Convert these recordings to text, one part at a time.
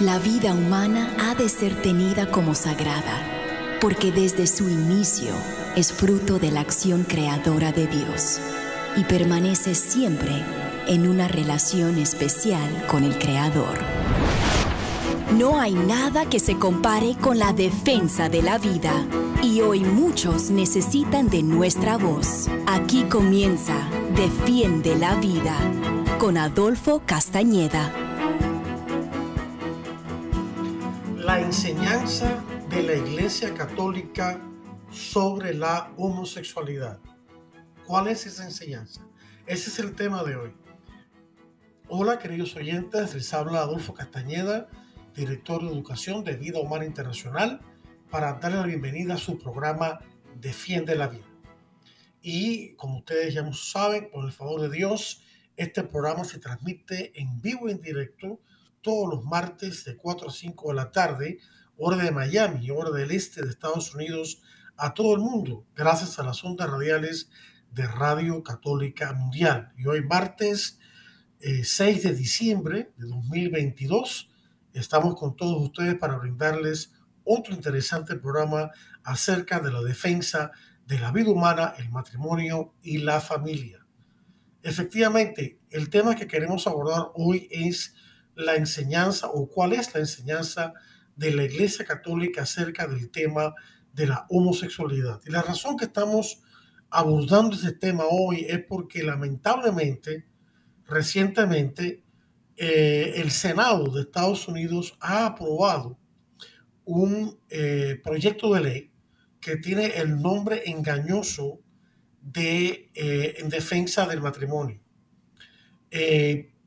La vida humana ha de ser tenida como sagrada, porque desde su inicio es fruto de la acción creadora de Dios y permanece siempre en una relación especial con el Creador. No hay nada que se compare con la defensa de la vida y hoy muchos necesitan de nuestra voz. Aquí comienza Defiende la Vida con Adolfo Castañeda. Enseñanza de la Iglesia Católica sobre la homosexualidad. ¿Cuál es esa enseñanza? Ese es el tema de hoy. Hola queridos oyentes, les habla Adolfo Castañeda, director de Educación de Vida Humana Internacional, para darle la bienvenida a su programa Defiende la Vida. Y como ustedes ya saben, por el favor de Dios, este programa se transmite en vivo y en directo todos los martes de 4 a 5 de la tarde, hora de Miami, hora del este de Estados Unidos, a todo el mundo, gracias a las ondas radiales de Radio Católica Mundial. Y hoy martes 6 eh, de diciembre de 2022, estamos con todos ustedes para brindarles otro interesante programa acerca de la defensa de la vida humana, el matrimonio y la familia. Efectivamente, el tema que queremos abordar hoy es la enseñanza o cuál es la enseñanza de la Iglesia Católica acerca del tema de la homosexualidad. Y la razón que estamos abordando este tema hoy es porque lamentablemente, recientemente, eh, el Senado de Estados Unidos ha aprobado un eh, proyecto de ley que tiene el nombre engañoso de eh, en defensa del matrimonio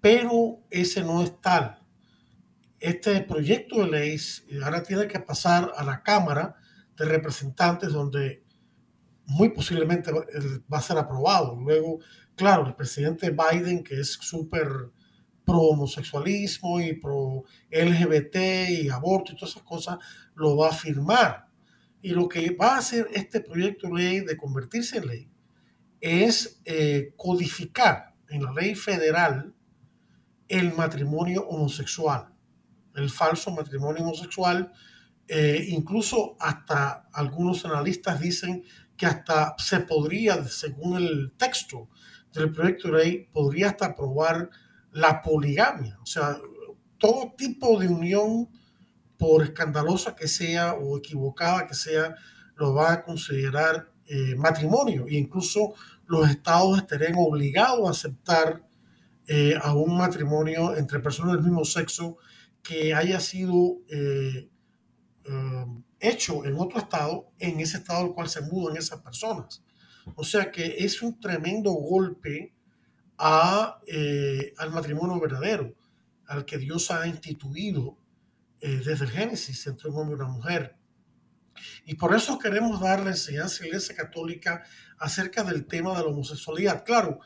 pero ese no es tal. Este proyecto de ley ahora tiene que pasar a la Cámara de Representantes, donde muy posiblemente va a ser aprobado. Luego, claro, el presidente Biden, que es súper pro homosexualismo y pro LGBT y aborto y todas esas cosas, lo va a firmar. Y lo que va a hacer este proyecto de ley de convertirse en ley es eh, codificar en la ley federal el matrimonio homosexual, el falso matrimonio homosexual. Eh, incluso hasta algunos analistas dicen que hasta se podría, según el texto del proyecto de ley, podría hasta aprobar la poligamia. O sea, todo tipo de unión, por escandalosa que sea o equivocada que sea, lo va a considerar eh, matrimonio. E incluso los estados estarían obligados a aceptar eh, a un matrimonio entre personas del mismo sexo que haya sido eh, um, hecho en otro estado, en ese estado al cual se mudan esas personas. O sea que es un tremendo golpe a, eh, al matrimonio verdadero, al que Dios ha instituido desde el Génesis entre un hombre y una mujer. Y por eso queremos dar la enseñanza a la Iglesia Católica acerca del tema de la homosexualidad. Claro,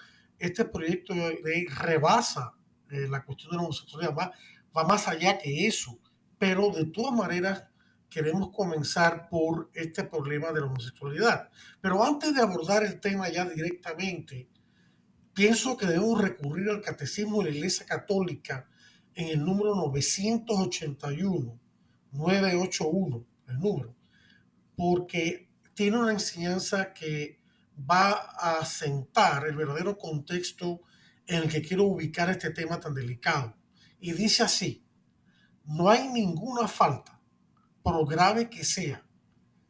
este proyecto de ley rebasa eh, la cuestión de la homosexualidad, va, va más allá que eso, pero de todas maneras queremos comenzar por este problema de la homosexualidad. Pero antes de abordar el tema ya directamente, pienso que debemos recurrir al Catecismo de la Iglesia Católica en el número 981, 981, el número, porque tiene una enseñanza que va a sentar el verdadero contexto en el que quiero ubicar este tema tan delicado. Y dice así, no hay ninguna falta, por grave que sea,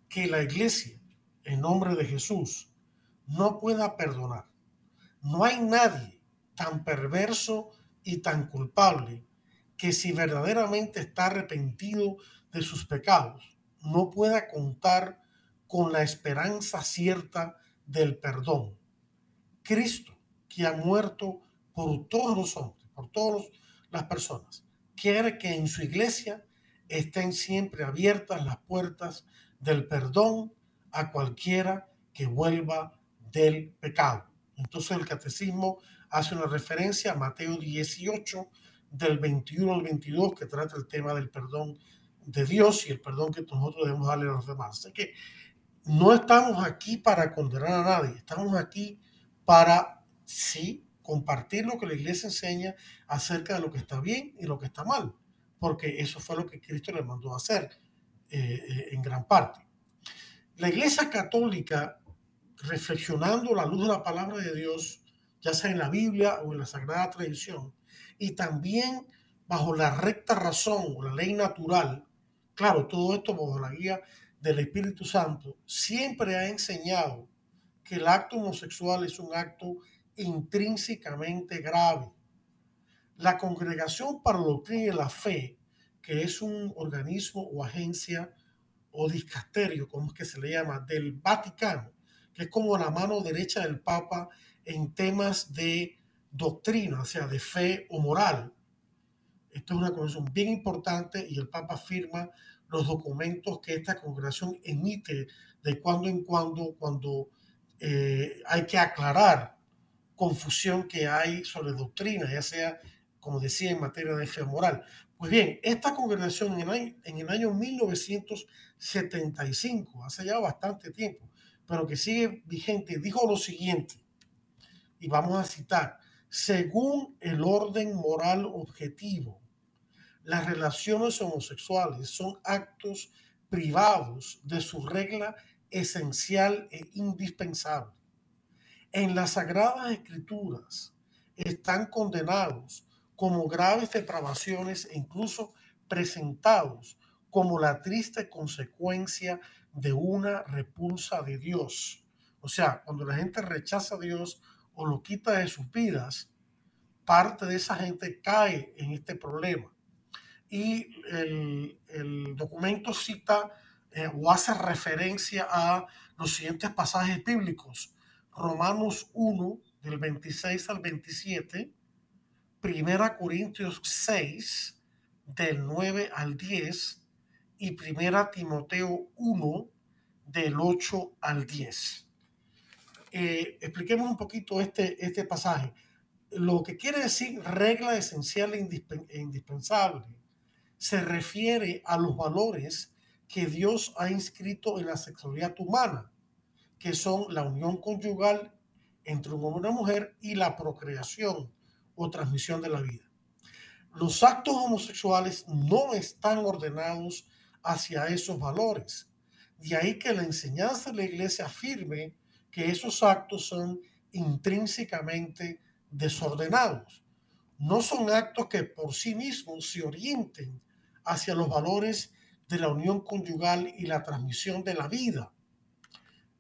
que la iglesia, en nombre de Jesús, no pueda perdonar. No hay nadie tan perverso y tan culpable que si verdaderamente está arrepentido de sus pecados, no pueda contar con la esperanza cierta del perdón. Cristo, que ha muerto por todos los hombres, por todas las personas, quiere que en su iglesia estén siempre abiertas las puertas del perdón a cualquiera que vuelva del pecado. Entonces el catecismo hace una referencia a Mateo 18, del 21 al 22, que trata el tema del perdón de Dios y el perdón que nosotros debemos darle a los demás. Así que no estamos aquí para condenar a nadie, estamos aquí para, sí, compartir lo que la iglesia enseña acerca de lo que está bien y lo que está mal. porque eso fue lo que Cristo le mandó a hacer eh, eh, en gran parte. La Iglesia Católica, reflexionando la luz de la palabra de Dios, ya sea en la Biblia o en la Sagrada Tradición, y también bajo la recta razón o la ley natural, claro, todo esto bajo la guía del Espíritu Santo, siempre ha enseñado que el acto homosexual es un acto intrínsecamente grave. La Congregación para la Doctrina y la Fe, que es un organismo o agencia o discasterio, como es que se le llama, del Vaticano, que es como la mano derecha del Papa en temas de doctrina, o sea, de fe o moral. Esto es una congregación bien importante y el Papa firma los documentos que esta congregación emite de cuando en cuando, cuando eh, hay que aclarar confusión que hay sobre doctrina, ya sea, como decía, en materia de fe moral. Pues bien, esta congregación en el, año, en el año 1975, hace ya bastante tiempo, pero que sigue vigente, dijo lo siguiente, y vamos a citar, según el orden moral objetivo, las relaciones homosexuales son actos privados de su regla esencial e indispensable. En las sagradas escrituras están condenados como graves depravaciones e incluso presentados como la triste consecuencia de una repulsa de Dios. O sea, cuando la gente rechaza a Dios o lo quita de sus vidas, parte de esa gente cae en este problema y el, documento cita eh, o hace referencia a los siguientes pasajes bíblicos. Romanos 1, del 26 al 27, Primera Corintios 6, del 9 al 10, y Primera Timoteo 1, del 8 al 10. Eh, expliquemos un poquito este, este pasaje. Lo que quiere decir regla esencial e, e indispensable se refiere a los valores que Dios ha inscrito en la sexualidad humana, que son la unión conyugal entre un hombre y una mujer y la procreación o transmisión de la vida. Los actos homosexuales no están ordenados hacia esos valores. De ahí que la enseñanza de la iglesia afirme que esos actos son intrínsecamente desordenados. No son actos que por sí mismos se orienten hacia los valores de la unión conyugal y la transmisión de la vida.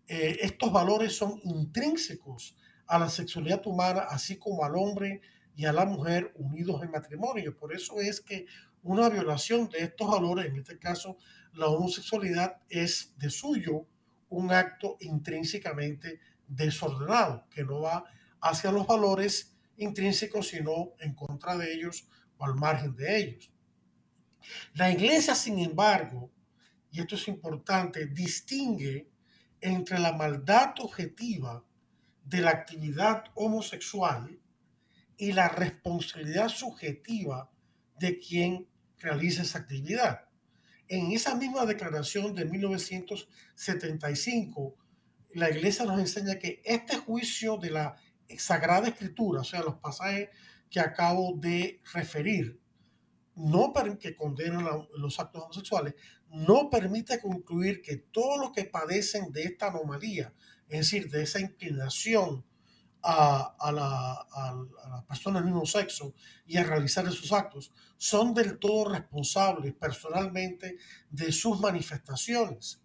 Eh, estos valores son intrínsecos a la sexualidad humana, así como al hombre y a la mujer unidos en matrimonio. Por eso es que una violación de estos valores, en este caso la homosexualidad, es de suyo un acto intrínsecamente desordenado, que no va hacia los valores intrínsecos, sino en contra de ellos o al margen de ellos. La iglesia, sin embargo, y esto es importante, distingue entre la maldad objetiva de la actividad homosexual y la responsabilidad subjetiva de quien realiza esa actividad. En esa misma declaración de 1975, la iglesia nos enseña que este juicio de la Sagrada Escritura, o sea, los pasajes que acabo de referir, no que condenan los actos homosexuales, no permite concluir que todos los que padecen de esta anomalía, es decir, de esa inclinación a, a, la, las personas del mismo sexo y a realizar esos actos, son del todo responsables personalmente de sus manifestaciones,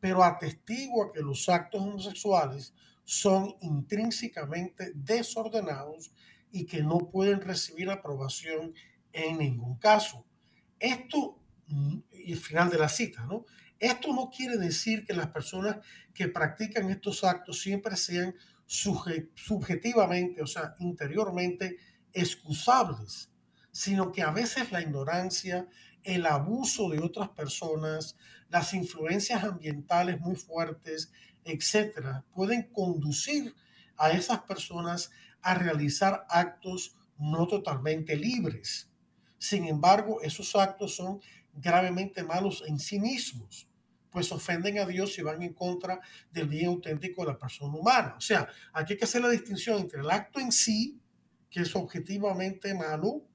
pero atestigua que los actos homosexuales son intrínsecamente desordenados y que no pueden recibir aprobación en ningún caso. Esto, y el final de la cita, ¿no? Esto no quiere decir que las personas que practican estos actos siempre sean subjetivamente, o sea, interiormente excusables, sino que a veces la ignorancia, el abuso de otras personas, las influencias ambientales muy fuertes, etcétera, pueden conducir a esas personas a realizar actos no totalmente libres. Sin embargo, esos actos son gravemente malos en sí mismos, pues ofenden a Dios y van en contra del bien auténtico de la persona humana. O sea, aquí hay que hacer la distinción entre el acto en sí, que es objetivamente malo,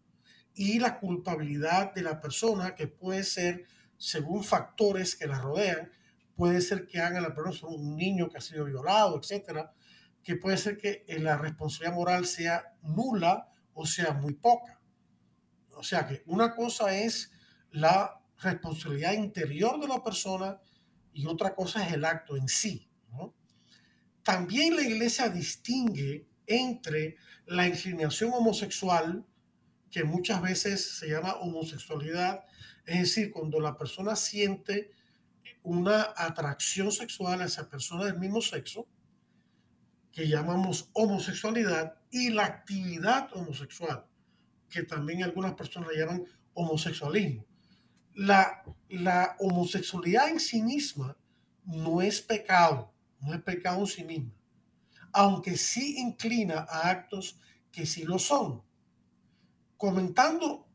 y la culpabilidad de la persona que puede ser según factores que la rodean, puede ser que haga la persona un niño que ha sido violado, etcétera, que puede ser que la responsabilidad moral sea nula o sea muy poca. O sea que una cosa es la responsabilidad interior de la persona y otra cosa es el acto en sí. También la iglesia distingue entre la inclinación homosexual, que muchas veces se llama homosexualidad, es decir, cuando la persona siente una atracción sexual hacia personas del mismo sexo, que llamamos homosexualidad, y la actividad homosexual, que también algunas personas llaman homosexualismo. La, la homosexualidad en sí misma no es pecado, no es pecado en sí misma, aunque sí inclina a actos que sí lo son. Comentando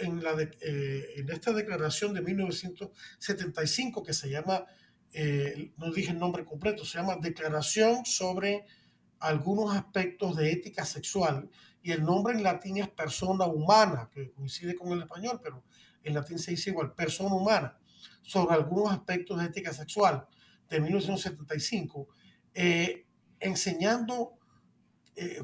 en, la eh, en esta declaración de 1975 que se llama, eh, no dije el nombre completo, se llama Declaración sobre algunos aspectos de ética sexual y el nombre en latín es persona humana, que coincide con el español, pero en latín se dice igual, persona humana, sobre algunos aspectos de ética sexual de 1975, eh, enseñando,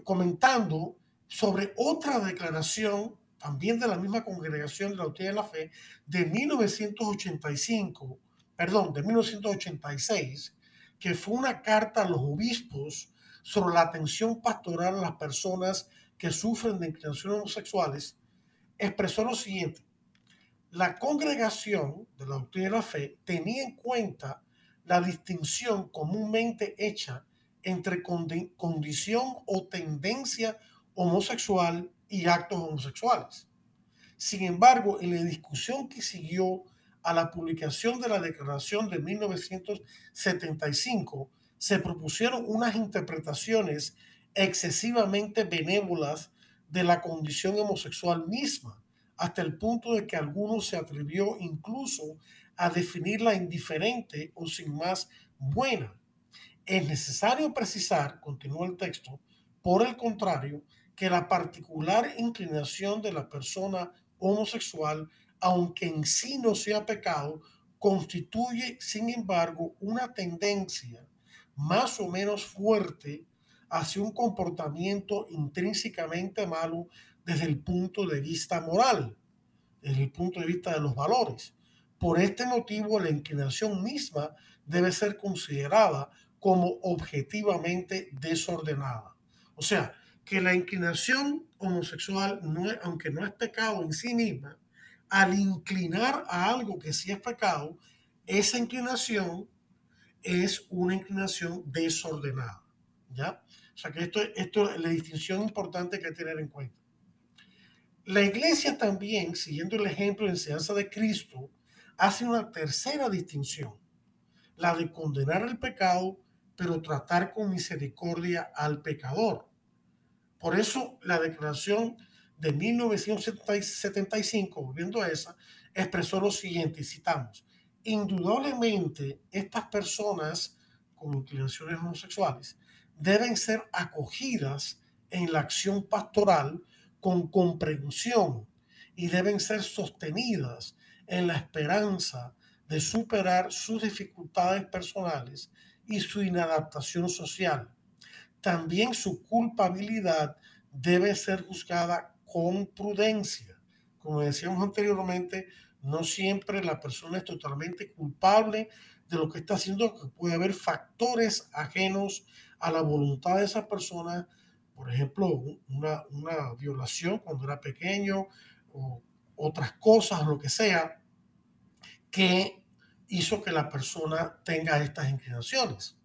comentando sobre otra declaración también de la misma congregación de la doctrina de la fe, de 1985, perdón, de 1986, que fue una carta a los obispos sobre la atención pastoral a las personas que sufren de inclinaciones homosexuales, expresó lo siguiente. La congregación de la doctrina de la fe tenía en cuenta la distinción comúnmente hecha entre condición o tendencia homosexual y actos homosexuales. Sin embargo, en la discusión que siguió a la publicación de la Declaración de 1975, se propusieron unas interpretaciones excesivamente benévolas de la condición homosexual misma, hasta el punto de que algunos se atrevió incluso a definirla indiferente o sin más buena. Es necesario precisar, continúa el texto, por el contrario, que la particular inclinación de la persona homosexual, aunque en sí no sea pecado, constituye, sin embargo, una tendencia más o menos fuerte hacia un comportamiento intrínsecamente malo desde el punto de vista moral, desde el punto de vista de los valores. Por este motivo, la inclinación misma debe ser considerada como objetivamente desordenada. O sea, que la inclinación homosexual, aunque no es pecado en sí misma, al inclinar a algo que sí es pecado, esa inclinación es una inclinación desordenada. O sea que esto, esto es la distinción importante que hay que tener en cuenta. La iglesia también, siguiendo el ejemplo de enseñanza de Cristo, hace una tercera distinción, la de condenar el pecado, pero tratar con misericordia al pecador. Por eso la declaración de 1975, volviendo a esa, expresó lo siguiente, citamos, indudablemente estas personas con inclinaciones homosexuales deben ser acogidas en la acción pastoral con comprensión y deben ser sostenidas en la esperanza de superar sus dificultades personales y su inadaptación social también su culpabilidad debe ser juzgada con prudencia. Como decíamos anteriormente, no siempre la persona es totalmente culpable de lo que está haciendo, puede haber factores ajenos a la voluntad de esa persona, por ejemplo, una, una violación cuando era pequeño o otras cosas, lo que sea, que hizo que la persona tenga estas inclinaciones.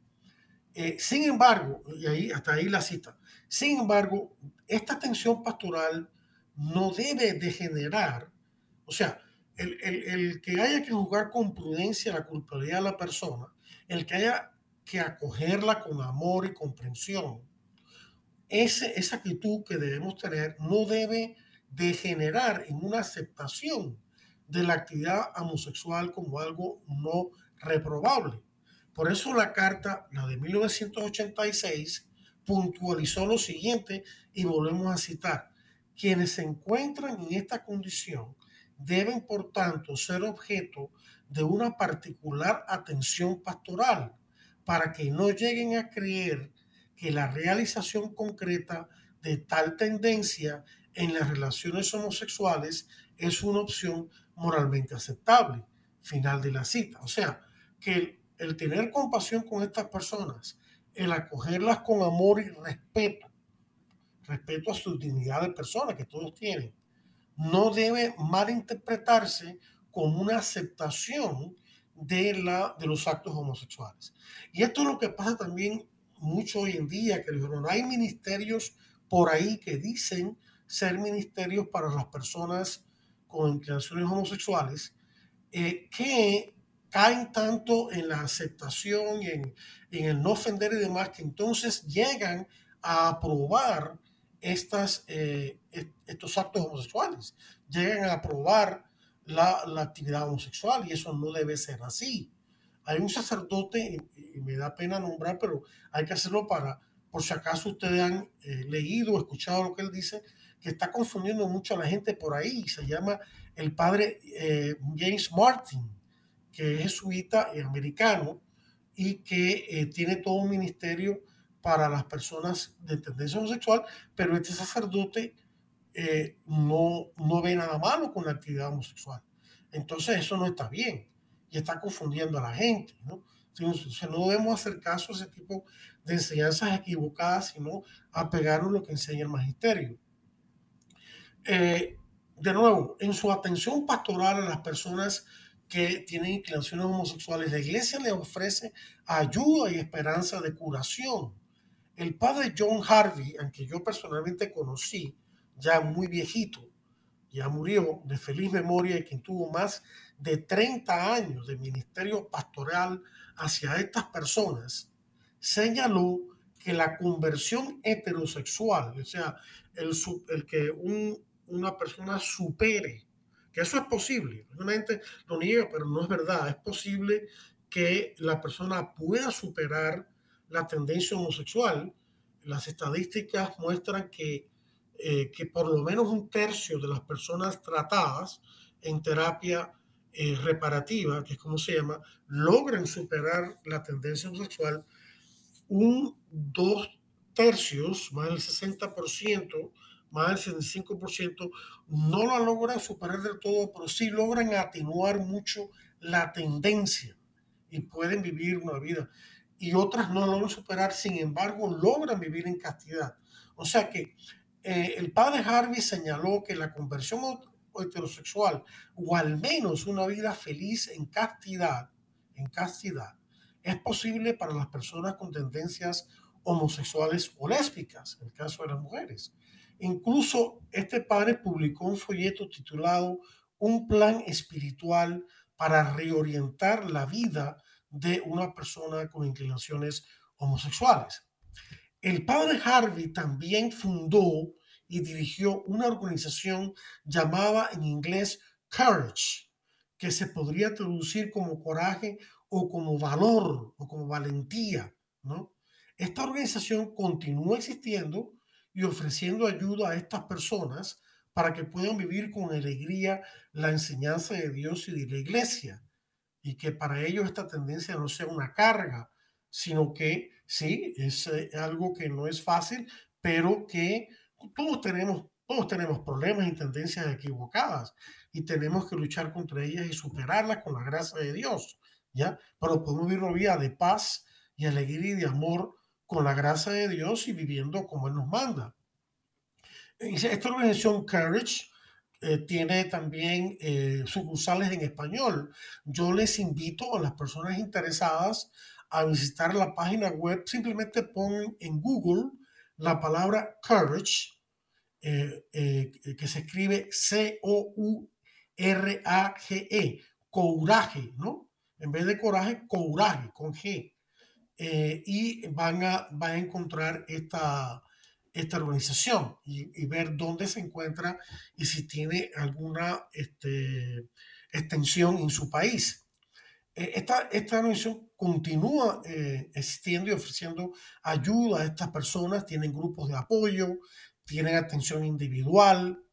Eh, sin embargo, y ahí, hasta ahí la cita, sin embargo, esta atención pastoral no debe degenerar, o sea, el, el, que haya que juzgar con prudencia la culpabilidad de la persona, el que haya que acogerla con amor y comprensión, ese, esa actitud que debemos tener no debe degenerar en una aceptación de la actividad homosexual como algo no reprobable. Por eso la carta, la de 1986, puntualizó lo siguiente y volvemos a citar, Quienes se encuentran en esta condición deben, por tanto, ser objeto de una particular atención pastoral para que no lleguen a creer que la realización concreta de tal tendencia en las relaciones homosexuales es una opción moralmente aceptable. Final de la cita. O sea, que el, tener compasión con estas personas, el acogerlas con amor y respeto, respeto a su dignidad de persona que todos tienen, no debe malinterpretarse como una aceptación de, la, de los actos homosexuales. Y esto es lo que pasa también mucho hoy en día, que hay ministerios por ahí que dicen ser ministerios para las personas con inclinaciones homosexuales, eh, que caen tanto en la aceptación y en, el no ofender y demás, que entonces llegan a aprobar estas, eh, estos actos homosexuales, llegan a aprobar la, actividad homosexual y eso no debe ser así. Hay un sacerdote, y, me da pena nombrar, pero hay que hacerlo para, por si acaso ustedes han eh, leído o escuchado lo que él dice, que está confundiendo mucho a la gente por ahí. Se llama el padre eh, James Martin, que es jesuita y americano y que eh, tiene todo un ministerio para las personas de tendencia homosexual, pero este sacerdote no, no ve nada malo con la actividad homosexual. Entonces eso no está bien y está confundiendo a la gente, ¿no? Entonces, no debemos hacer caso a ese tipo de enseñanzas equivocadas, sino apegarnos a lo que enseña el magisterio. Eh, de nuevo, en su atención pastoral a las personas que tienen inclinaciones homosexuales, la iglesia le ofrece ayuda y esperanza de curación. El padre John Harvey, aunque yo personalmente conocí, ya muy viejito, ya murió de feliz memoria y quien tuvo más de 30 años de ministerio pastoral hacia estas personas, señaló que la conversión heterosexual, o sea, el, el que una persona supere, que eso es posible, obviamente lo niega, pero no es verdad, es posible que la persona pueda superar la tendencia homosexual. Las estadísticas muestran que, eh, que por lo menos un tercio de las personas tratadas en terapia eh, reparativa, que es como se llama, logran superar la tendencia homosexual, un dos tercios, más del 60%, más del 65%, no lo logran superar del todo, pero sí logran atenuar mucho la tendencia y pueden vivir una vida. Y otras no lo logran superar, sin embargo, logran vivir en castidad. O sea que eh, el padre Harvey señaló que la conversión heterosexual o al menos una vida feliz en castidad, en castidad, es posible para las personas con tendencias homosexuales o lésbicas, en el caso de las mujeres. Incluso este padre publicó un folleto titulado Un plan espiritual para reorientar la vida de una persona con inclinaciones homosexuales. El padre Harvey también fundó y dirigió una organización llamada en inglés Courage, que se podría traducir como coraje o como valor o como valentía, ¿no? Esta organización continúa existiendo y ofreciendo ayuda a estas personas para que puedan vivir con alegría la enseñanza de Dios y de la iglesia y que para ellos esta tendencia no sea una carga, sino que sí, es eh, algo que no es fácil, pero que todos tenemos, todos tenemos problemas y tendencias equivocadas y tenemos que luchar contra ellas y superarlas con la gracia de Dios, ¿ya? Pero podemos vivir una vida de paz y alegría y de amor con la gracia de Dios y viviendo como Él nos manda. Esta organización Courage eh, tiene también eh, sucursales en español. Yo les invito a las personas interesadas a visitar la página web. Simplemente pon en Google la palabra courage, eh, eh, que se escribe C-O-U-R-A-G-E, couraje, ¿no? En vez de coraje, couraje, con G. Eh, y van a, van a encontrar esta, esta organización y, ver dónde se encuentra y si tiene alguna este, extensión en su país. Esta, esta organización continúa eh, existiendo y ofreciendo ayuda a estas personas, tienen grupos de apoyo, tienen atención individual,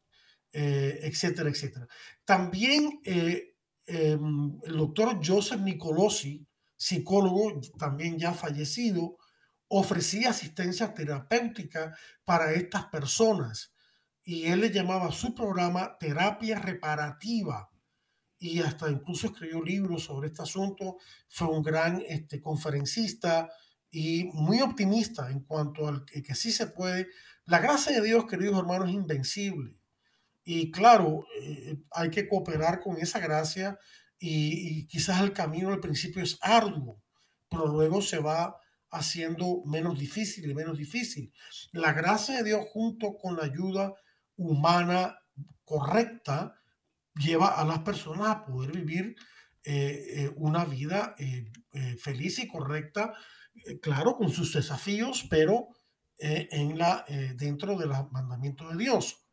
eh, etcétera, etcétera. También eh, em, el doctor Joseph Nicolosi, psicólogo también ya fallecido, ofrecía asistencia terapéutica para estas personas y él le llamaba su programa terapia reparativa y hasta incluso escribió libros sobre este asunto, fue un gran este, conferencista y muy optimista en cuanto al que, que sí se puede. La gracia de Dios, queridos hermanos, es invencible. Y claro, eh, hay que cooperar con esa gracia y, y, quizás el camino al principio es arduo, pero luego se va haciendo menos difícil y menos difícil. La gracia de Dios junto con la ayuda humana correcta lleva a las personas a poder vivir eh, eh, una vida eh, feliz y correcta, claro, con sus desafíos, pero en la, dentro de los mandamientos de Dios.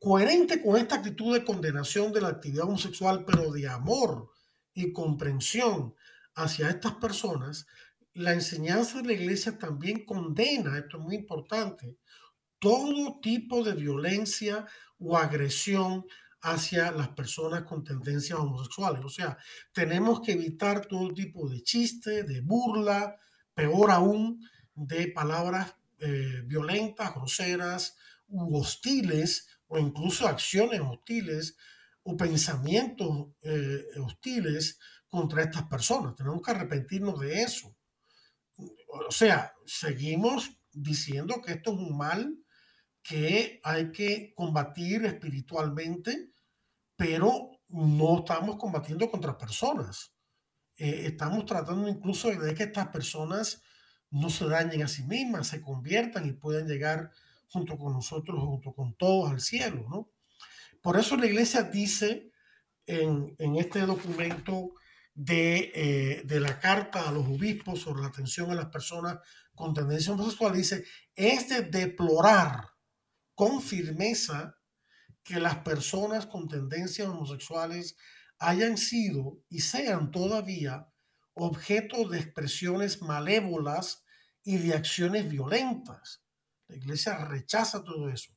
coherente con esta actitud de condenación de la actividad homosexual, pero de amor y comprensión hacia estas personas, la enseñanza de la iglesia también condena, esto es muy importante, todo tipo de violencia o agresión hacia las personas con tendencias homosexuales. O sea, tenemos que evitar todo tipo de chiste, de burla, peor aún, de palabras eh, violentas, groseras u hostiles, o incluso acciones hostiles o pensamientos eh, hostiles contra estas personas. Tenemos que arrepentirnos de eso. O sea, seguimos diciendo que esto es un mal que hay que combatir espiritualmente, pero no estamos combatiendo contra personas. Eh, estamos tratando incluso de que estas personas no se dañen a sí mismas, se conviertan y puedan llegar junto con nosotros, junto con todos al cielo, ¿no? Por eso la iglesia dice en, este documento de, eh, de, la carta a los obispos sobre la atención a las personas con tendencia homosexual, dice, es de deplorar con firmeza que las personas con tendencias homosexuales hayan sido y sean todavía objeto de expresiones malévolas y de acciones violentas. La iglesia rechaza todo eso.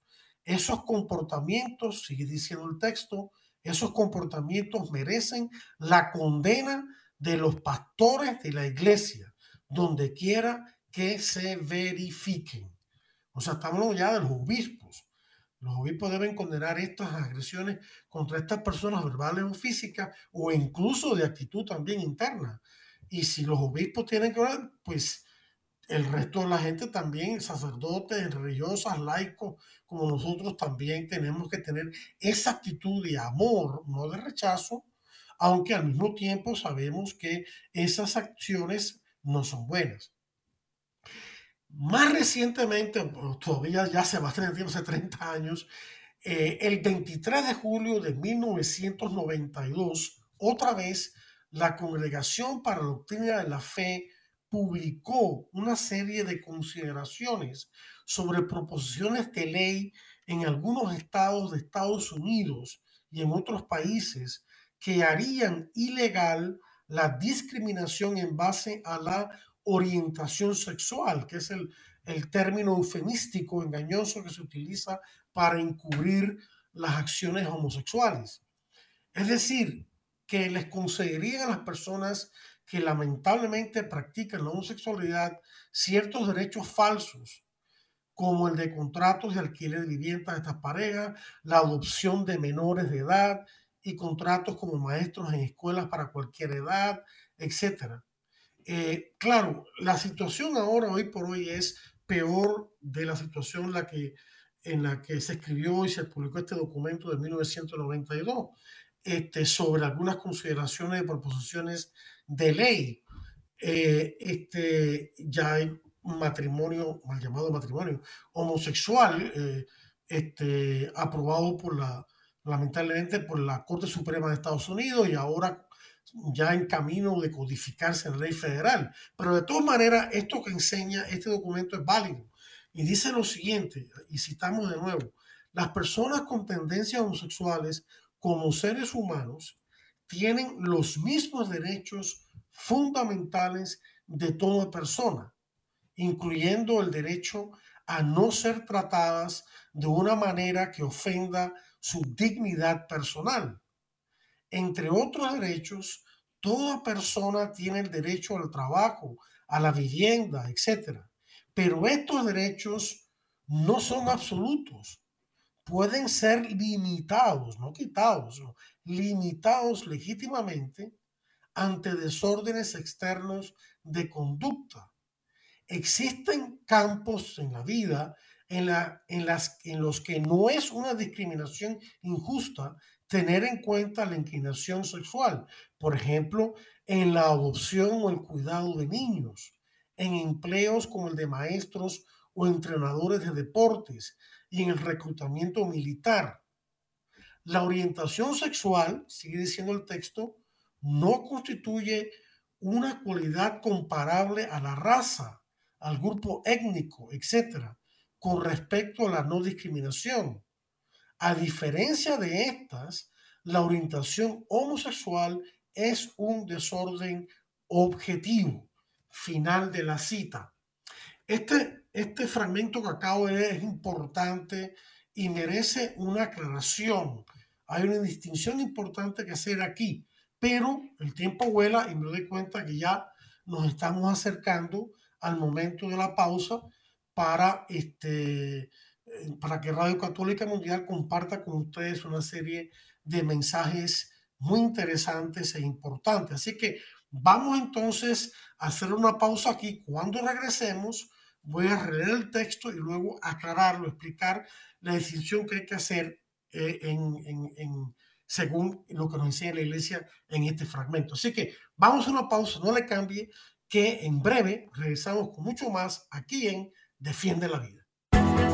Esos comportamientos, sigue diciendo el texto, esos comportamientos merecen la condena de los pastores de la iglesia, donde quiera que se verifiquen. O sea, estamos ya de los obispos. Los obispos deben condenar estas agresiones contra estas personas verbales o físicas o incluso de actitud también interna. Y si los obispos tienen que orar, pues el resto de la gente también, sacerdotes, religiosas, laicos, como nosotros también tenemos que tener esa actitud de amor, no de rechazo, aunque al mismo tiempo sabemos que esas acciones no son buenas. Más recientemente, todavía ya hace bastante tiempo, hace 30 años, eh, el 23 de julio de 1992, otra vez, la Congregación para la Doctrina de la Fe publicó una serie de consideraciones sobre proposiciones de ley en algunos estados de Estados Unidos y en otros países que harían ilegal la discriminación en base a la orientación sexual, que es el, término eufemístico engañoso que se utiliza para encubrir las acciones homosexuales. Es decir, que les concederían a las personas que lamentablemente practican la homosexualidad ciertos derechos falsos, como el de contratos de alquiler de viviendas de estas parejas, la adopción de menores de edad y contratos como maestros en escuelas para cualquier edad, etcétera. Eh, claro, la situación ahora, hoy por hoy, es peor de la situación la que, en la que se escribió y se publicó este documento de 1992, este, sobre algunas consideraciones de proposiciones de ley. Eh, este, ya hay matrimonio, mal llamado matrimonio, homosexual, eh, este, aprobado por la, lamentablemente, por la Corte Suprema de Estados Unidos y ahora ya en camino de codificarse en ley federal. Pero de todas maneras, esto que enseña este documento es válido. Y dice lo siguiente, y citamos de nuevo, las personas con tendencias homosexuales como seres humanos tienen los mismos derechos fundamentales de toda persona, incluyendo el derecho a no ser tratadas de una manera que ofenda su dignidad personal. Entre otros derechos, toda persona tiene el derecho al trabajo, a la vivienda, etc. Pero estos derechos no son absolutos. Pueden ser limitados, no quitados, limitados legítimamente ante desórdenes externos de conducta. Existen campos en la vida en, la, en, las, en los que no es una discriminación injusta tener en cuenta la inclinación sexual, por ejemplo, en la adopción o el cuidado de niños, en empleos como el de maestros o entrenadores de deportes y en el reclutamiento militar. La orientación sexual, sigue diciendo el texto, no constituye una cualidad comparable a la raza, al grupo étnico, etc., con respecto a la no discriminación. A diferencia de estas, la orientación homosexual es un desorden objetivo. Final de la cita. Este, este fragmento que acabo de leer es importante y merece una aclaración. Hay una distinción importante que hacer aquí, pero el tiempo vuela y me doy cuenta que ya nos estamos acercando al momento de la pausa para, este, para que Radio Católica Mundial comparta con ustedes una serie de mensajes muy interesantes e importantes. Así que vamos entonces a hacer una pausa aquí. Cuando regresemos, voy a releer el texto y luego aclararlo, explicar la decisión que hay que hacer eh, según lo que nos enseña la iglesia en este fragmento. Así que vamos a una pausa, no le cambie, que en breve regresamos con mucho más aquí en Defiende la Vida.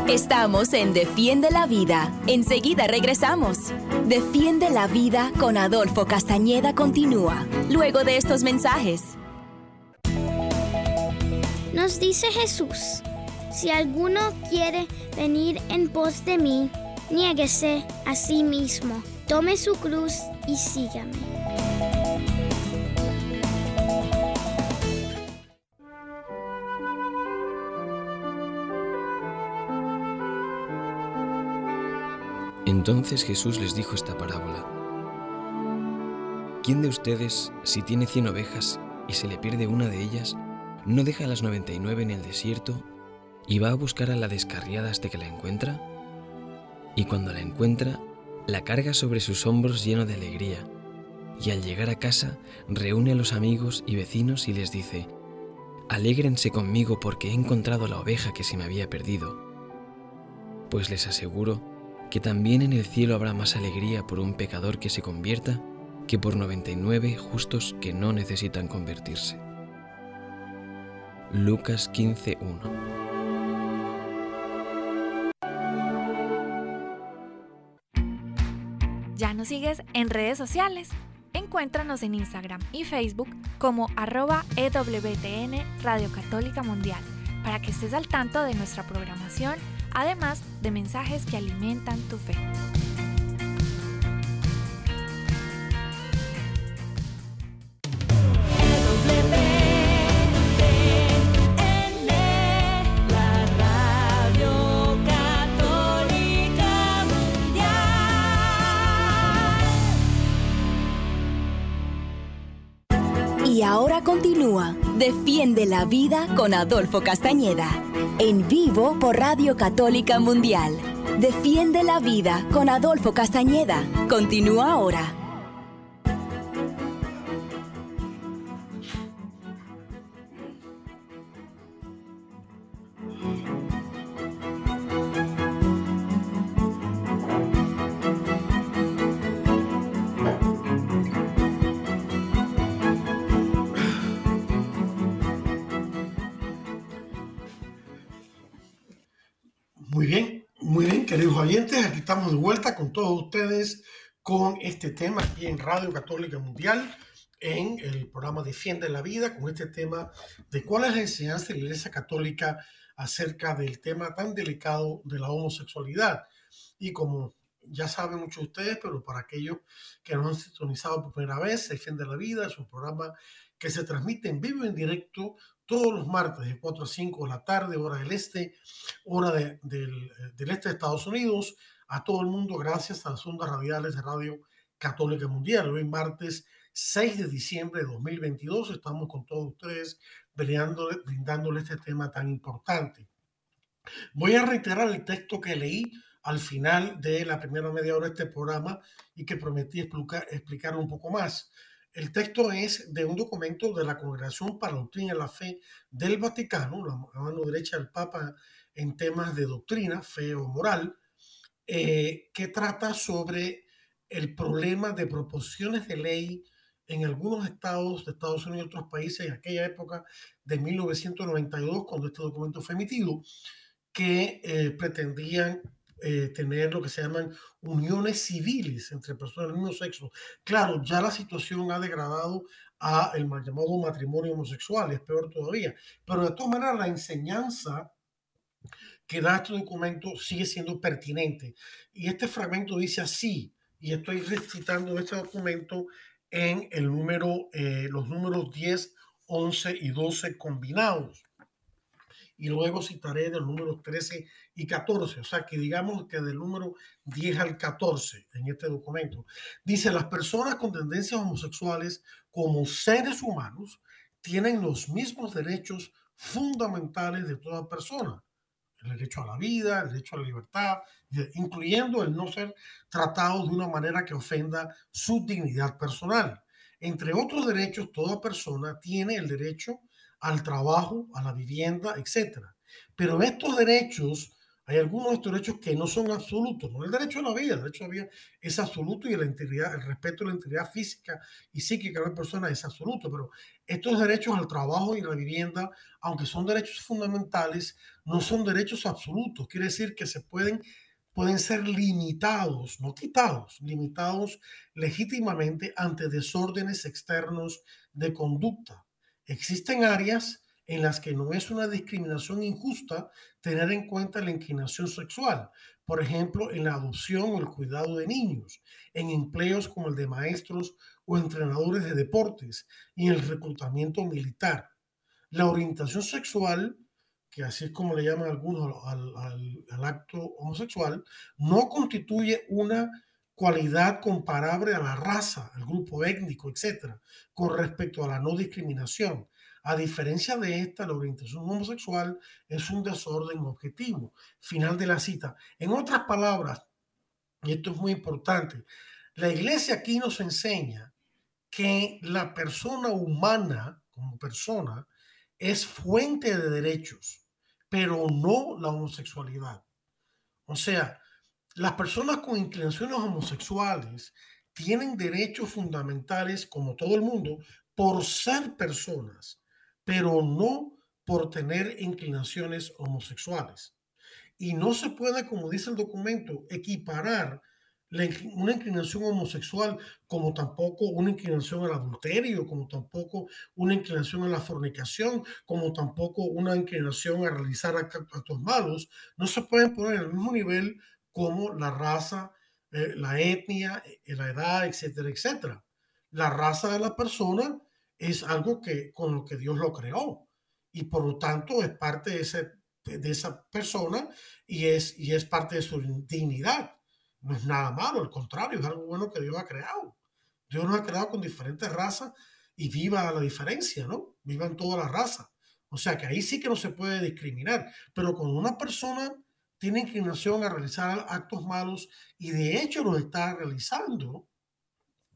Estamos en Defiende la Vida. Enseguida regresamos. Defiende la Vida con Adolfo Castañeda continúa, luego de estos mensajes. Nos dice Jesús, si alguno quiere venir en pos de mí, niéguese a sí mismo, tome su cruz y sígame. Entonces Jesús les dijo esta parábola. ¿Quién de ustedes, si tiene cien ovejas y se le pierde una de ellas, no deja las noventa y nueve en el desierto y va a buscar a la descarriada hasta que la encuentra? Y cuando la encuentra, la carga sobre sus hombros lleno de alegría, y al llegar a casa reúne a los amigos y vecinos y les dice, Alégrense conmigo porque he encontrado la oveja que se me había perdido. Pues les aseguro que también en el cielo habrá más alegría por un pecador que se convierta que por 99 justos que no necesitan convertirse. Lucas 15.1 ¿Ya nos sigues en redes sociales? Encuéntranos en Instagram y Facebook como arroba EWTN Radio Católica Mundial para que estés al tanto de nuestra programación además de mensajes que alimentan tu fe. Y ahora continúa Defiende la Vida con Adolfo Castañeda. En vivo por Radio Católica Mundial. Defiende la Vida con Adolfo Castañeda. Continúa ahora. Aquí estamos de vuelta con todos ustedes con este tema aquí en Radio Católica Mundial, en el programa Defiende la Vida, con este tema de cuál es la enseñanza de la Iglesia Católica acerca del tema tan delicado de la homosexualidad. Y como ya saben muchos de ustedes, pero para aquellos que no han sintonizado por primera vez, Defiende la Vida es un programa que se transmite en vivo en directo todos los martes de 4 a 5 de la tarde, hora del este, hora del, del, este de Estados Unidos, a todo el mundo gracias a las ondas radiales de Radio Católica Mundial. Hoy martes 6 de diciembre de 2022 estamos con todos ustedes brindándole este tema tan importante. Voy a reiterar el texto que leí al final de la primera media hora de este programa y que prometí explicar un poco más. El texto es de un documento de la Congregación para la Doctrina y la Fe del Vaticano, la mano derecha del Papa en temas de doctrina, fe o moral, eh, que trata sobre el problema de proposiciones de ley en algunos estados de Estados Unidos y otros países en aquella época de 1992, cuando este documento fue emitido, que eh, pretendían eh, tener lo que se llaman uniones civiles entre personas del mismo sexo. Claro, ya la situación ha degradado a el mal llamado matrimonio homosexual, es peor todavía, pero de todas maneras la enseñanza que da este documento sigue siendo pertinente. Y este fragmento dice así, y estoy recitando este documento en el número, eh, los números 10, 11 y 12 combinados y luego citaré del número 13 y 14, o sea que digamos que del número 10 al 14 en este documento. Dice, las personas con tendencias homosexuales como seres humanos tienen los mismos derechos fundamentales de toda persona. El derecho a la vida, el derecho a la libertad, incluyendo el no ser tratado de una manera que ofenda su dignidad personal. Entre otros derechos, toda persona tiene el derecho al trabajo, a la vivienda, etc. Pero estos derechos, hay algunos de estos derechos que no son absolutos. No el derecho a la vida, el derecho a la vida es absoluto y la integridad, el respeto a la integridad física y psíquica de la persona es absoluto. Pero estos derechos al trabajo y la vivienda, aunque son derechos fundamentales, no son derechos absolutos. Quiere decir que se pueden pueden ser limitados, no quitados, limitados legítimamente ante desórdenes externos de conducta. Existen áreas en las que no es una discriminación injusta tener en cuenta la inclinación sexual, por ejemplo, en la adopción o el cuidado de niños, en empleos como el de maestros o entrenadores de deportes y en el reclutamiento militar. La orientación sexual, que así es como le llaman algunos al, al acto homosexual, no constituye una cualidad comparable a la raza, al grupo étnico, etc., con respecto a la no discriminación. A diferencia de esta, la orientación homosexual es un desorden objetivo. Final de la cita. En otras palabras, y esto es muy importante, la iglesia aquí nos enseña que la persona humana, como persona, es fuente de derechos, pero no la homosexualidad. O sea, las personas con inclinaciones homosexuales tienen derechos fundamentales, como todo el mundo, por ser personas, pero no por tener inclinaciones homosexuales. Y no se puede, como dice el documento, equiparar una inclinación homosexual como tampoco una inclinación al adulterio, como tampoco una inclinación a la fornicación, como tampoco una inclinación a realizar actos malos, no se pueden poner al mismo nivel como la raza, eh, la etnia, eh, la edad, etcétera, etcétera. La raza de la persona es algo que con lo que Dios lo creó y por lo tanto es parte de, ese, de esa persona y es, y es parte de su dignidad. No es nada malo, al contrario, es algo bueno que Dios ha creado. Dios nos ha creado con diferentes razas y viva la diferencia, ¿no? Vivan toda la raza. O sea que ahí sí que no se puede discriminar, pero con una persona tiene inclinación a realizar actos malos y de hecho los está realizando,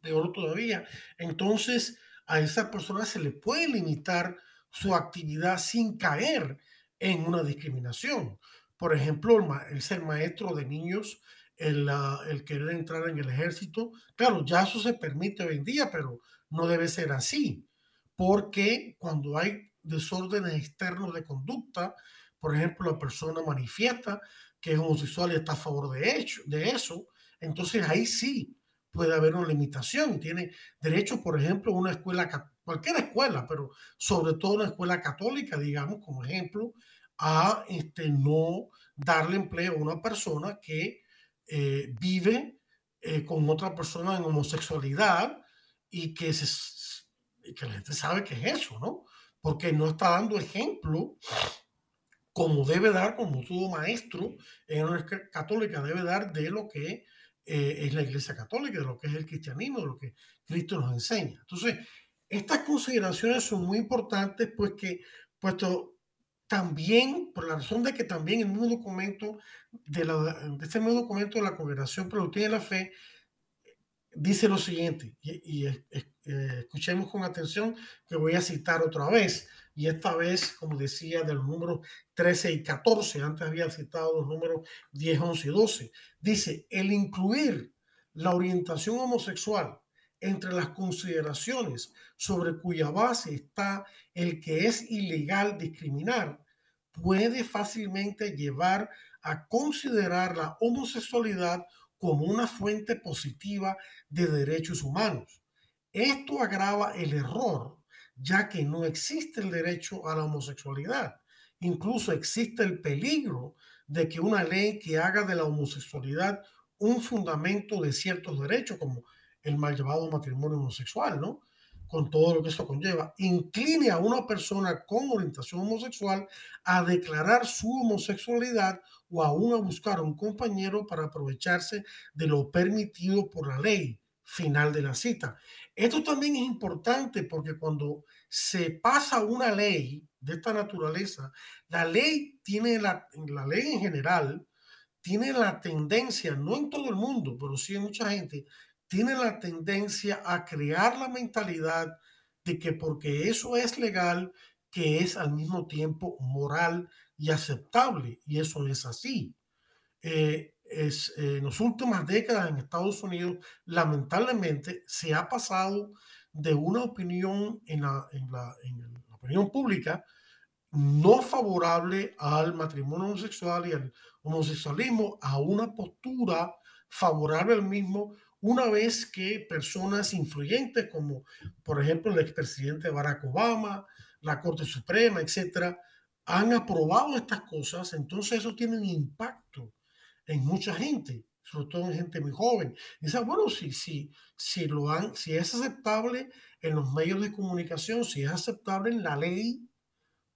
peor todavía, entonces a esa persona se le puede limitar su actividad sin caer en una discriminación. Por ejemplo, el, ser maestro de niños, el, el querer entrar en el ejército, claro, ya eso se permite hoy en día, pero no debe ser así, porque cuando hay desórdenes externos de conducta, por ejemplo, la persona manifiesta que es homosexual y está a favor de, hecho, de eso, entonces ahí sí puede haber una limitación. Tiene derecho, por ejemplo, una escuela, cualquier escuela, pero sobre todo una escuela católica, digamos, como ejemplo, a este, no darle empleo a una persona que eh, vive eh, con otra persona en homosexualidad y que se, que la gente sabe que es eso, ¿no? Porque no está dando ejemplo como debe dar, como todo maestro en una católica debe dar de lo que eh, es la Iglesia Católica, de lo que es el cristianismo, de lo que Cristo nos enseña. Entonces, estas consideraciones son muy importantes, pues que, puesto también, por la razón de que también el mismo documento de, la, de este mismo documento de la Congregación Productiva de la Fe dice lo siguiente, y, eh, escuchemos con atención que voy a citar otra vez, y esta vez, como decía, del número 13 y 14, antes había citado los números 10, 11 y 12, dice, el incluir la orientación homosexual entre las consideraciones sobre cuya base está el que es ilegal discriminar, puede fácilmente llevar a considerar la homosexualidad como una fuente positiva de derechos humanos. Esto agrava el error, ya que no existe el derecho a la homosexualidad. Incluso existe el peligro de que una ley que haga de la homosexualidad un fundamento de ciertos derechos, como el mal llamado matrimonio homosexual, ¿no? Con todo lo que eso conlleva, incline a una persona con orientación homosexual a declarar su homosexualidad o aún a buscar un compañero para aprovecharse de lo permitido por la ley final de la cita. Esto también es importante porque cuando se pasa una ley de esta naturaleza, la ley tiene la, la ley en general tiene la tendencia, no en todo el mundo, pero sí en mucha gente, tiene la tendencia a crear la mentalidad de que porque eso es legal, que es al mismo tiempo moral y aceptable. Y eso es así. Eh, es, eh, en las últimas décadas en Estados Unidos, lamentablemente, se ha pasado de una opinión en la, opinión pública no favorable al matrimonio homosexual y al homosexualismo a una postura favorable al mismo una vez que personas influyentes como por ejemplo el expresidente Barack Obama, la Corte Suprema, etcétera, han aprobado estas cosas, entonces eso tiene un impacto en mucha gente, sobre todo en gente muy joven. Dice, bueno, si, si, si, lo han, si es aceptable en los medios de comunicación, si es aceptable en la ley,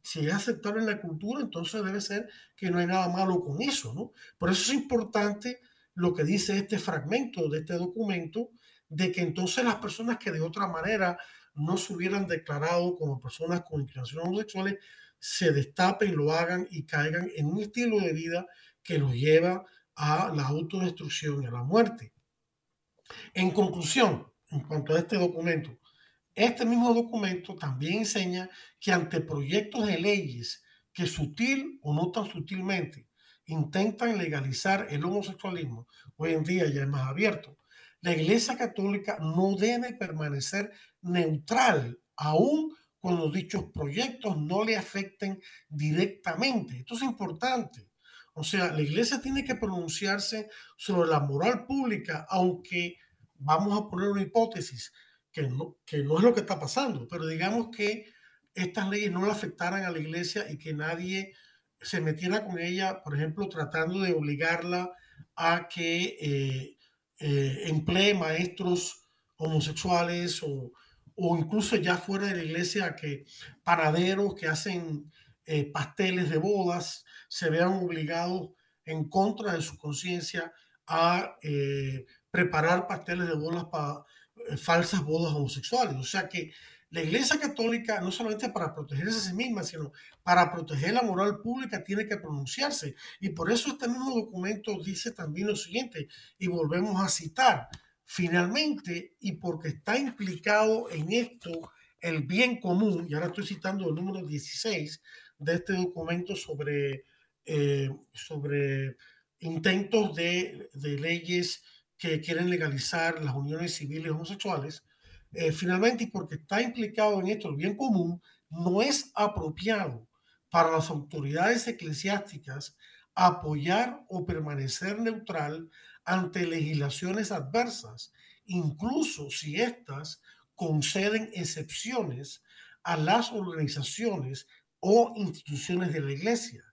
si es aceptable en la cultura, entonces debe ser que no hay nada malo con eso, ¿no? Por eso es importante lo que dice este fragmento de este documento, de que entonces las personas que de otra manera no se hubieran declarado como personas con inclinaciones homosexuales, se destapen, lo hagan y caigan en un estilo de vida que los lleva a la autodestrucción y a la muerte. En conclusión, en cuanto a este documento, este mismo documento también enseña que ante proyectos de leyes que sutil o no tan sutilmente intentan legalizar el homosexualismo, hoy en día ya es más abierto, la Iglesia Católica no debe permanecer neutral aún cuando dichos proyectos no le afecten directamente. Esto es importante. O sea, la iglesia tiene que pronunciarse sobre la moral pública, aunque vamos a poner una hipótesis que no, que no es lo que está pasando, pero digamos que estas leyes no le afectaran a la iglesia y que nadie se metiera con ella, por ejemplo, tratando de obligarla a que eh, eh, emplee maestros homosexuales o, o incluso ya fuera de la iglesia, que panaderos que hacen eh, pasteles de bodas se vean obligados en contra de su conciencia a preparar pasteles de bodas para falsas bodas homosexuales. O sea que la Iglesia Católica, no solamente para protegerse a sí misma, sino para proteger la moral pública, tiene que pronunciarse. Y por eso este mismo documento dice también lo siguiente, y volvemos a citar, Finalmente, y porque está implicado en esto el bien común, y ahora estoy citando el número 16 de este documento sobre, eh, sobre intentos de, de, leyes que quieren legalizar las uniones civiles homosexuales, eh, finalmente, porque está implicado en esto el bien común, no es apropiado para las autoridades eclesiásticas apoyar o permanecer neutral ante legislaciones adversas, incluso si éstas conceden excepciones a las organizaciones o instituciones de la Iglesia.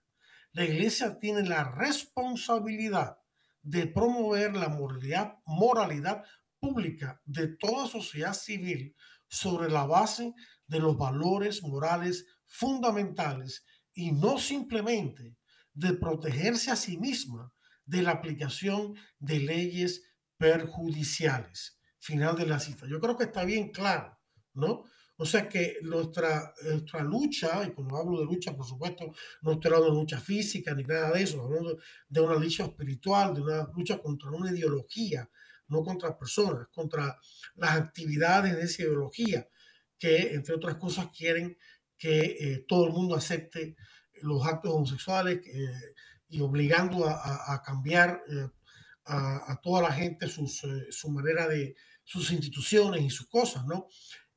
La Iglesia tiene la responsabilidad de promover la moralidad, moralidad pública de toda sociedad civil sobre la base de los valores morales fundamentales y no simplemente de protegerse a sí misma de la aplicación de leyes perjudiciales. Final de la cita. Yo creo que está bien claro, ¿no? O sea que nuestra, nuestra lucha, y cuando hablo de lucha, por supuesto, no estoy hablando de lucha física ni nada de eso, hablando de una lucha espiritual, de una lucha contra una ideología, no contra personas, contra las actividades de esa ideología, que entre otras cosas quieren que eh, todo el mundo acepte los actos homosexuales eh, y obligando a, cambiar eh, a, toda la gente su manera de sus instituciones y sus cosas, ¿no?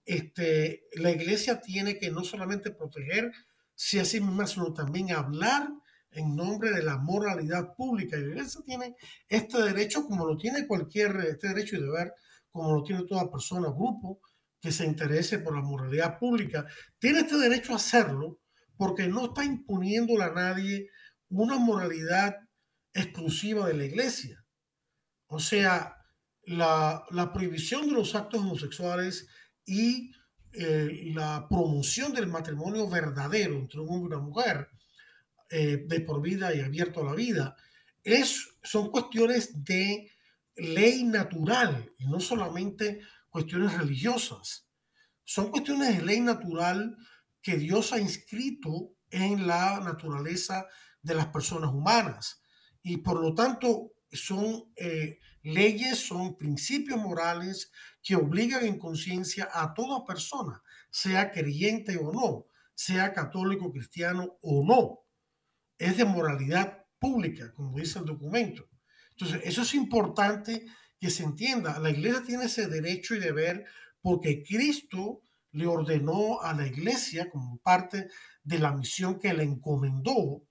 Este, la iglesia tiene que no solamente protegerse a sí misma, sino también hablar en nombre de la moralidad pública. Y la iglesia tiene este derecho como lo tiene cualquier, este derecho y deber, como lo tiene toda persona, grupo que se interese por la moralidad pública. Tiene este derecho a hacerlo porque no está imponiéndole a nadie una moralidad exclusiva de la iglesia. O sea, la, la prohibición de los actos homosexuales y eh, la promoción del matrimonio verdadero entre un hombre y una mujer eh, de por vida y abierto a la vida es, son cuestiones de ley natural y no solamente cuestiones religiosas. Son cuestiones de ley natural que Dios ha inscrito en la naturaleza de las personas humanas y por lo tanto son eh, leyes, son principios morales que obligan en conciencia a toda persona, sea creyente o no, sea católico, cristiano o no. Es de moralidad pública, como dice el documento. Entonces, eso es importante que se entienda. La iglesia tiene ese derecho y deber porque Cristo le ordenó a la iglesia, como parte de la misión que le encomendó,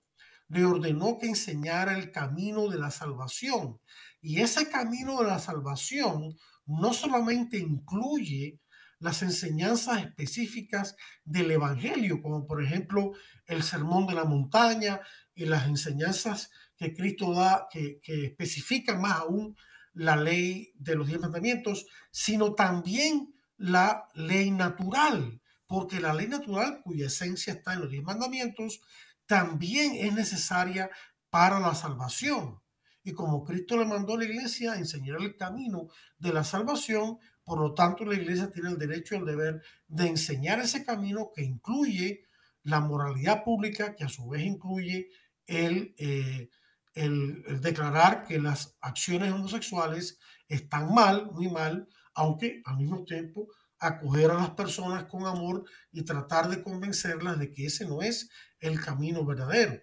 le ordenó que enseñara el camino de la salvación. Y ese camino de la salvación no solamente incluye las enseñanzas específicas del Evangelio, como por ejemplo el sermón de la montaña y las enseñanzas que Cristo da, que, que especifican más aún la ley de los diez mandamientos, sino también la ley natural, porque la ley natural, cuya esencia está en los diez mandamientos, también es necesaria para la salvación. Y como Cristo le mandó a la iglesia a enseñar el camino de la salvación, por lo tanto la iglesia tiene el derecho y el deber de enseñar ese camino que incluye la moralidad pública, que a su vez incluye el, eh, el, declarar que las acciones homosexuales están mal, muy mal, aunque al mismo tiempo acoger a las personas con amor y tratar de convencerlas de que ese no es el camino verdadero.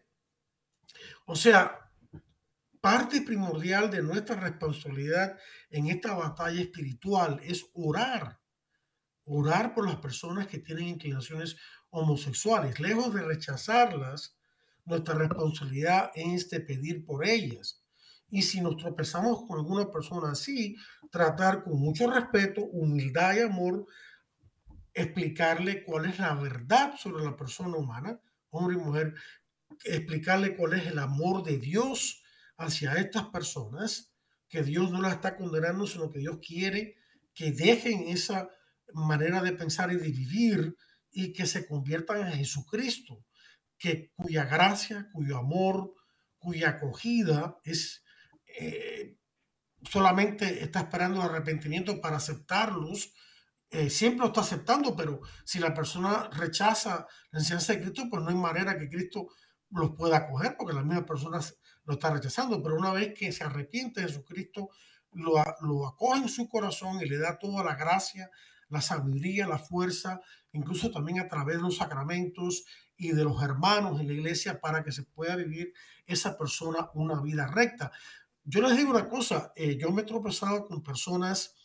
O sea, parte primordial de nuestra responsabilidad en esta batalla espiritual es orar, orar por las personas que tienen inclinaciones homosexuales. Lejos de rechazarlas, nuestra responsabilidad es de pedir por ellas. Y si nos tropezamos con alguna persona así, tratar con mucho respeto, humildad y amor, explicarle cuál es la verdad sobre la persona humana, hombre y mujer, explicarle cuál es el amor de Dios hacia estas personas, que Dios no las está condenando, sino que Dios quiere que dejen esa manera de pensar y de vivir y que se conviertan en Jesucristo, que cuya gracia, cuyo amor, cuya acogida es eh, solamente está esperando el arrepentimiento para aceptarlos, eh, siempre lo está aceptando, pero si la persona rechaza la enseñanza de Cristo, pues no hay manera que Cristo los pueda acoger, porque la misma persona lo está rechazando. Pero una vez que se arrepiente Jesucristo, lo, lo acoge en su corazón y le da toda la gracia, la sabiduría, la fuerza, incluso también a través de los sacramentos y de los hermanos en la iglesia para que se pueda vivir esa persona una vida recta. Yo les digo una cosa, eh, yo me he tropezado con personas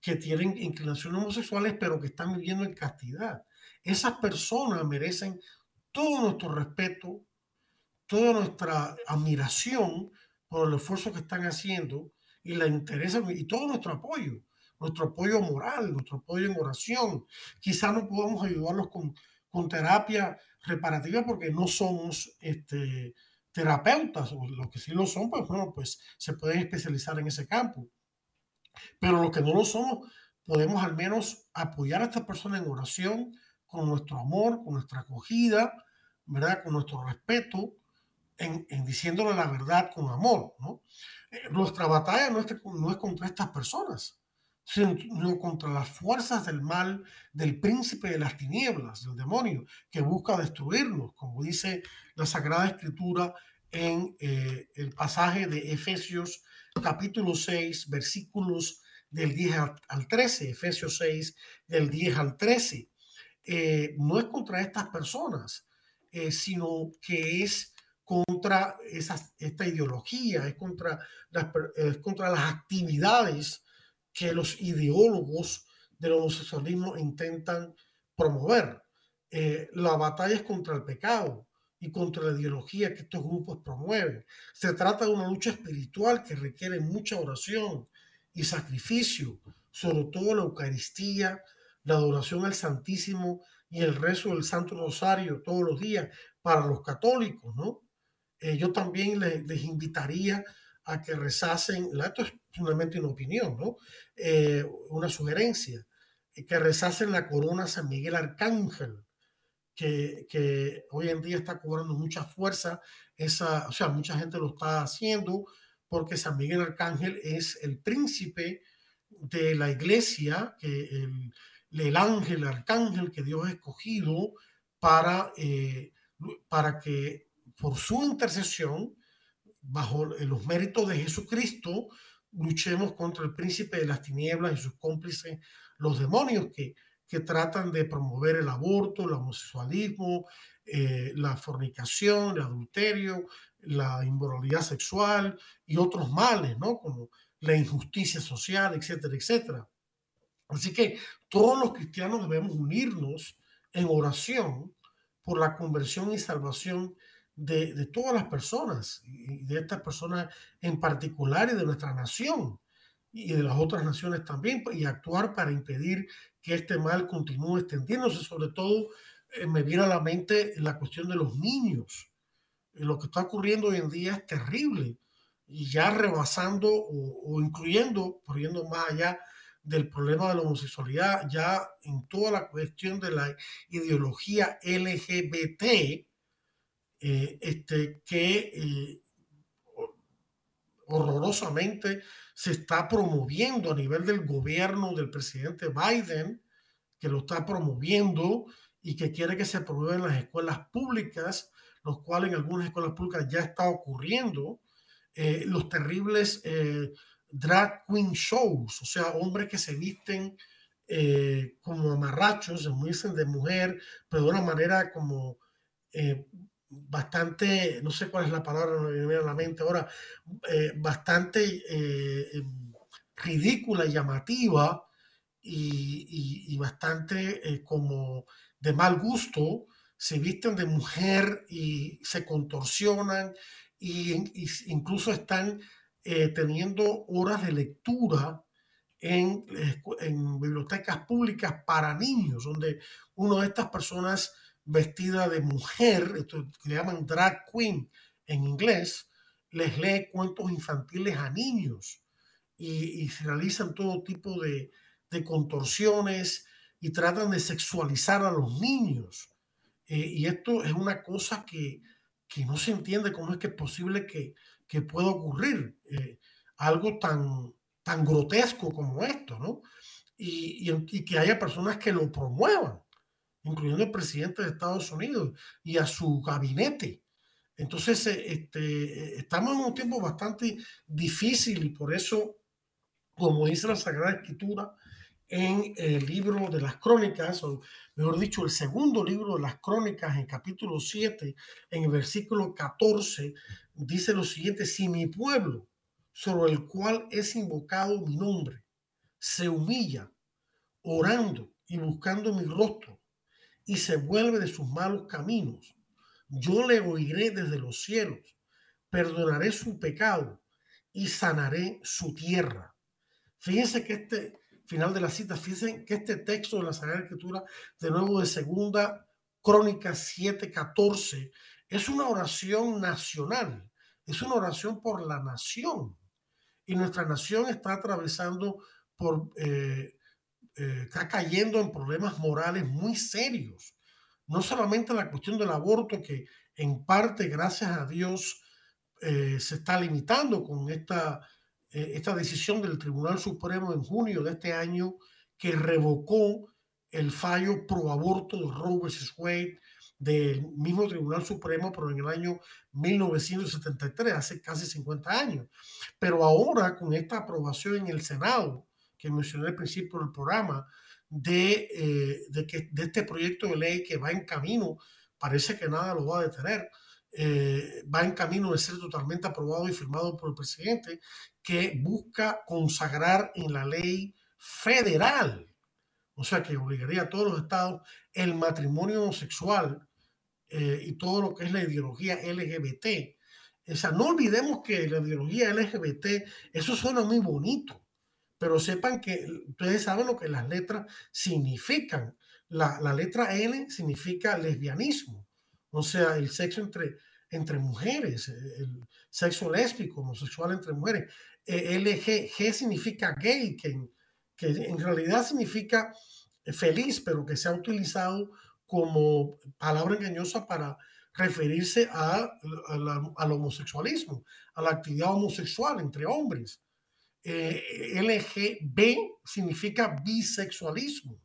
que tienen inclinaciones homosexuales, pero que están viviendo en castidad. Esas personas merecen todo nuestro respeto, toda nuestra admiración por el esfuerzo que están haciendo y la interesa y todo nuestro apoyo, nuestro apoyo moral, nuestro apoyo en oración. Quizás no podamos ayudarlos con, con terapia reparativa porque no somos este, terapeutas, o los que sí lo son, pues bueno, pues se pueden especializar en ese campo. Pero los que no lo somos, podemos al menos apoyar a esta persona en oración con nuestro amor, con nuestra acogida, ¿verdad? Con nuestro respeto, en, diciéndole la verdad con amor, ¿no? Eh, nuestra batalla no es, no es contra estas personas, sino contra las fuerzas del mal, del príncipe de las tinieblas, del demonio, que busca destruirnos, como dice la Sagrada Escritura en eh, el pasaje de Efesios capítulo 6, versículos del 10 al 13, Efesios 6, del 10 al 13. Eh, no es contra estas personas, eh, sino que es contra esta ideología, es contra, las, contra las actividades que los ideólogos del homosexualismo intentan promover. la batalla es contra el pecado, y contra la ideología que estos grupos promueven. Se trata de una lucha espiritual que requiere mucha oración y sacrificio, sobre todo la Eucaristía, la adoración al Santísimo y el rezo del Santo Rosario todos los días para los católicos, ¿no? Eh, yo también les, invitaría a que rezasen, esto es simplemente una opinión, ¿no? Eh, una sugerencia, que rezasen la corona San Miguel Arcángel, que, hoy en día está cobrando mucha fuerza. Esa, o sea, mucha gente lo está haciendo porque San Miguel Arcángel es el príncipe de la iglesia, que el, el ángel, arcángel que Dios ha escogido para, eh, para que por su intercesión, bajo los méritos de Jesucristo, luchemos contra el príncipe de las tinieblas y sus cómplices, los demonios que que tratan de promover el aborto, el homosexualismo, eh, la fornicación, el adulterio, la inmoralidad sexual y otros males, ¿no? Como la injusticia social, etcétera, etcétera. Así que todos los cristianos debemos unirnos en oración por la conversión y salvación de, de todas las personas, y de estas personas en particular y de nuestra nación y de las otras naciones también, y actuar para impedir que este mal continúe extendiéndose. Sobre todo, eh, me viene a la mente la cuestión de los niños. Eh, lo que está ocurriendo hoy en día es terrible y ya rebasando o, incluyendo, poniendo más allá del problema de la homosexualidad, ya en toda la cuestión de la ideología LGBT, eh, este, que horrorosamente se está promoviendo a nivel del gobierno del presidente Biden, que lo está promoviendo y que quiere que se promuevan las escuelas públicas, los cuales en algunas escuelas públicas ya está ocurriendo, eh, los terribles eh, drag queen shows, o sea, hombres que se visten eh, como amarrachos, se dicen de mujer, pero de una manera como bastante, no sé cuál es la palabra, no me viene a la mente ahora, eh, bastante eh, em, ridícula y llamativa y, bastante eh, como de mal gusto, se visten de mujer y se contorsionan e incluso están teniendo horas de lectura en, en bibliotecas públicas para niños, donde una de estas personas vestida de mujer, esto que llaman drag queen en inglés, les lee cuentos infantiles a niños y, se realizan todo tipo de, contorsiones y tratan de sexualizar a los niños. Eh, y esto es una cosa que, no se entiende cómo es que es posible que, pueda ocurrir eh, algo tan, tan grotesco como esto, ¿no? y, que haya personas que lo promuevan incluyendo el presidente de Estados Unidos y a su gabinete. Entonces, eh, este, eh, estamos en un tiempo bastante difícil y por eso, como dice la Sagrada Escritura en el libro de las crónicas, o mejor dicho, el segundo libro de las crónicas en capítulo 7, en el versículo 14, dice lo siguiente, si mi pueblo, sobre el cual es invocado mi nombre, se humilla orando y buscando mi rostro, y se vuelve de sus malos caminos, yo le oiré desde los cielos, perdonaré su pecado y sanaré su tierra. Fíjense que este final de la cita, fíjense que este texto de la Sagrada Escritura, de nuevo de segunda Crónica 7:14, es una oración nacional, es una oración por la nación. Y nuestra nación está atravesando por, eh, eh, está cayendo en problemas morales muy serios. No solamente la cuestión del aborto, que en parte, gracias a Dios, eh, se está limitando con esta, eh, esta decisión del Tribunal Supremo en junio de este año que revocó el fallo pro aborto de Roe vs. Wade del mismo Tribunal Supremo, pero en el año 1973, hace casi 50 años. Pero ahora, con esta aprobación en el Senado, que mencioné al principio del programa, de, eh, de, que, de este proyecto de ley que va en camino, parece que nada lo va a detener, eh, va en camino de ser totalmente aprobado y firmado por el presidente, que busca consagrar en la ley federal, o sea, que obligaría a todos los estados el matrimonio homosexual eh, y todo lo que es la ideología LGBT. O sea, no olvidemos que la ideología LGBT, eso suena muy bonito, pero sepan que ustedes saben lo que las letras significan. La, la letra L significa lesbianismo, o sea, el sexo entre, entre mujeres, el sexo lésbico, homosexual entre mujeres. E, LG, G significa gay, que, que en realidad significa feliz, pero que se ha utilizado como palabra engañosa para referirse a, al homosexualismo, a la actividad homosexual entre hombres. Eh, LGB significa bisexualismo.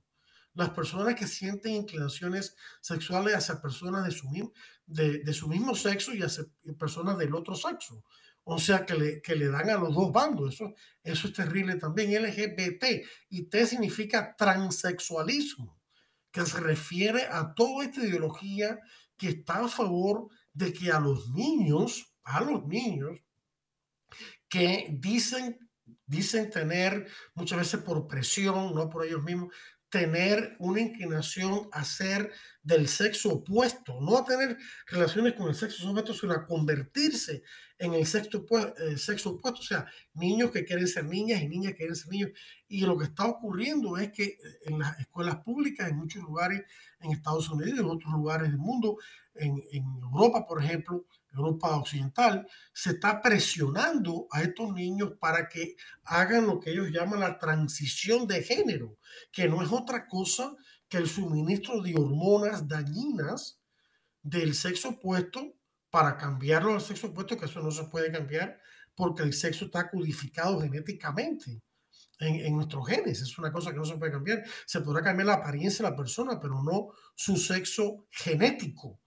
Las personas que sienten inclinaciones sexuales hacia personas de su, mismo sexo y hacia personas del otro sexo. O sea, que le, dan a los dos bandos. Eso es terrible también. LGBT y T significa transexualismo, que se refiere a toda esta ideología que está a favor de que a los niños, a los niños, que dicen, dicen tener muchas veces por presión, no por ellos mismos, tener una inclinación a ser del sexo opuesto, no a tener relaciones con el sexo opuesto, sino a convertirse en el sexo, el sexo opuesto, o sea, niños que quieren ser niñas y niñas que quieren ser niños. Y lo que está ocurriendo es que en las escuelas públicas, en muchos lugares en Estados Unidos en otros lugares del mundo, en Europa, por ejemplo, Europa Occidental, se está presionando a estos niños para que hagan lo que ellos llaman la transición de género, que no es otra cosa que el suministro de hormonas dañinas del sexo opuesto para cambiarlo al sexo opuesto, que eso no se puede cambiar porque el sexo está codificado genéticamente en, en, nuestros genes. Es una cosa que no se puede cambiar. Se podrá cambiar la apariencia de la persona, pero no su sexo genético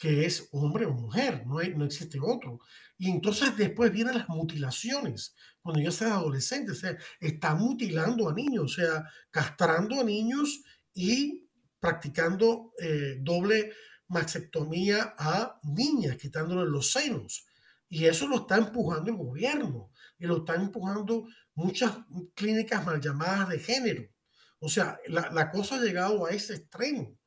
que es hombre o mujer, no, no existe otro. Y entonces después vienen las mutilaciones, cuando ya seas adolescente, o sea, está mutilando a niños, o sea, castrando a niños y practicando eh, doble mastectomía a niñas, quitándole los senos. Y eso lo está empujando el gobierno y lo están empujando muchas clínicas mal llamadas de género. O sea, la, la cosa ha llegado a ese extremo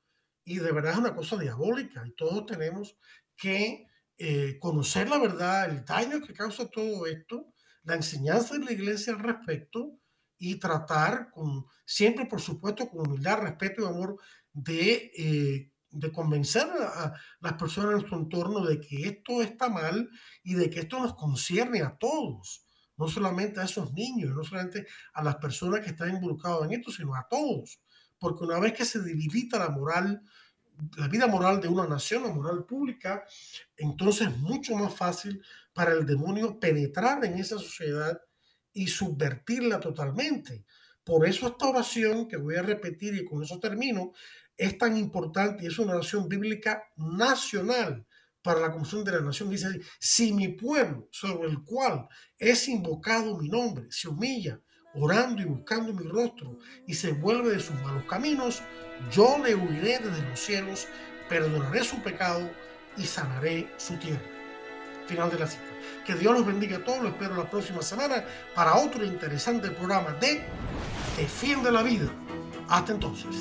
y de verdad es una cosa diabólica y todos tenemos que eh, conocer la verdad, el daño que causa todo esto, la enseñanza de la iglesia al respecto y tratar con, siempre por supuesto con humildad, respeto y amor de, eh, de convencer a las personas en nuestro entorno de que esto está mal y de que esto nos concierne a todos, no solamente a esos niños, no solamente a las personas que están involucradas en esto, sino a todos porque una vez que se debilita la moral, la vida moral de una nación, la moral pública, entonces es mucho más fácil para el demonio penetrar en esa sociedad y subvertirla totalmente. Por eso esta oración, que voy a repetir y con eso termino, es tan importante y es una oración bíblica nacional para la comisión de la nación. Dice, si mi pueblo, sobre el cual es invocado mi nombre, se humilla, orando y buscando mi rostro y se vuelve de sus malos caminos, yo le huiré desde los cielos, perdonaré su pecado y sanaré su tierra. Final de la cita. Que Dios los bendiga a todos. Lo espero la próxima semana para otro interesante programa de Defiende la vida. Hasta entonces.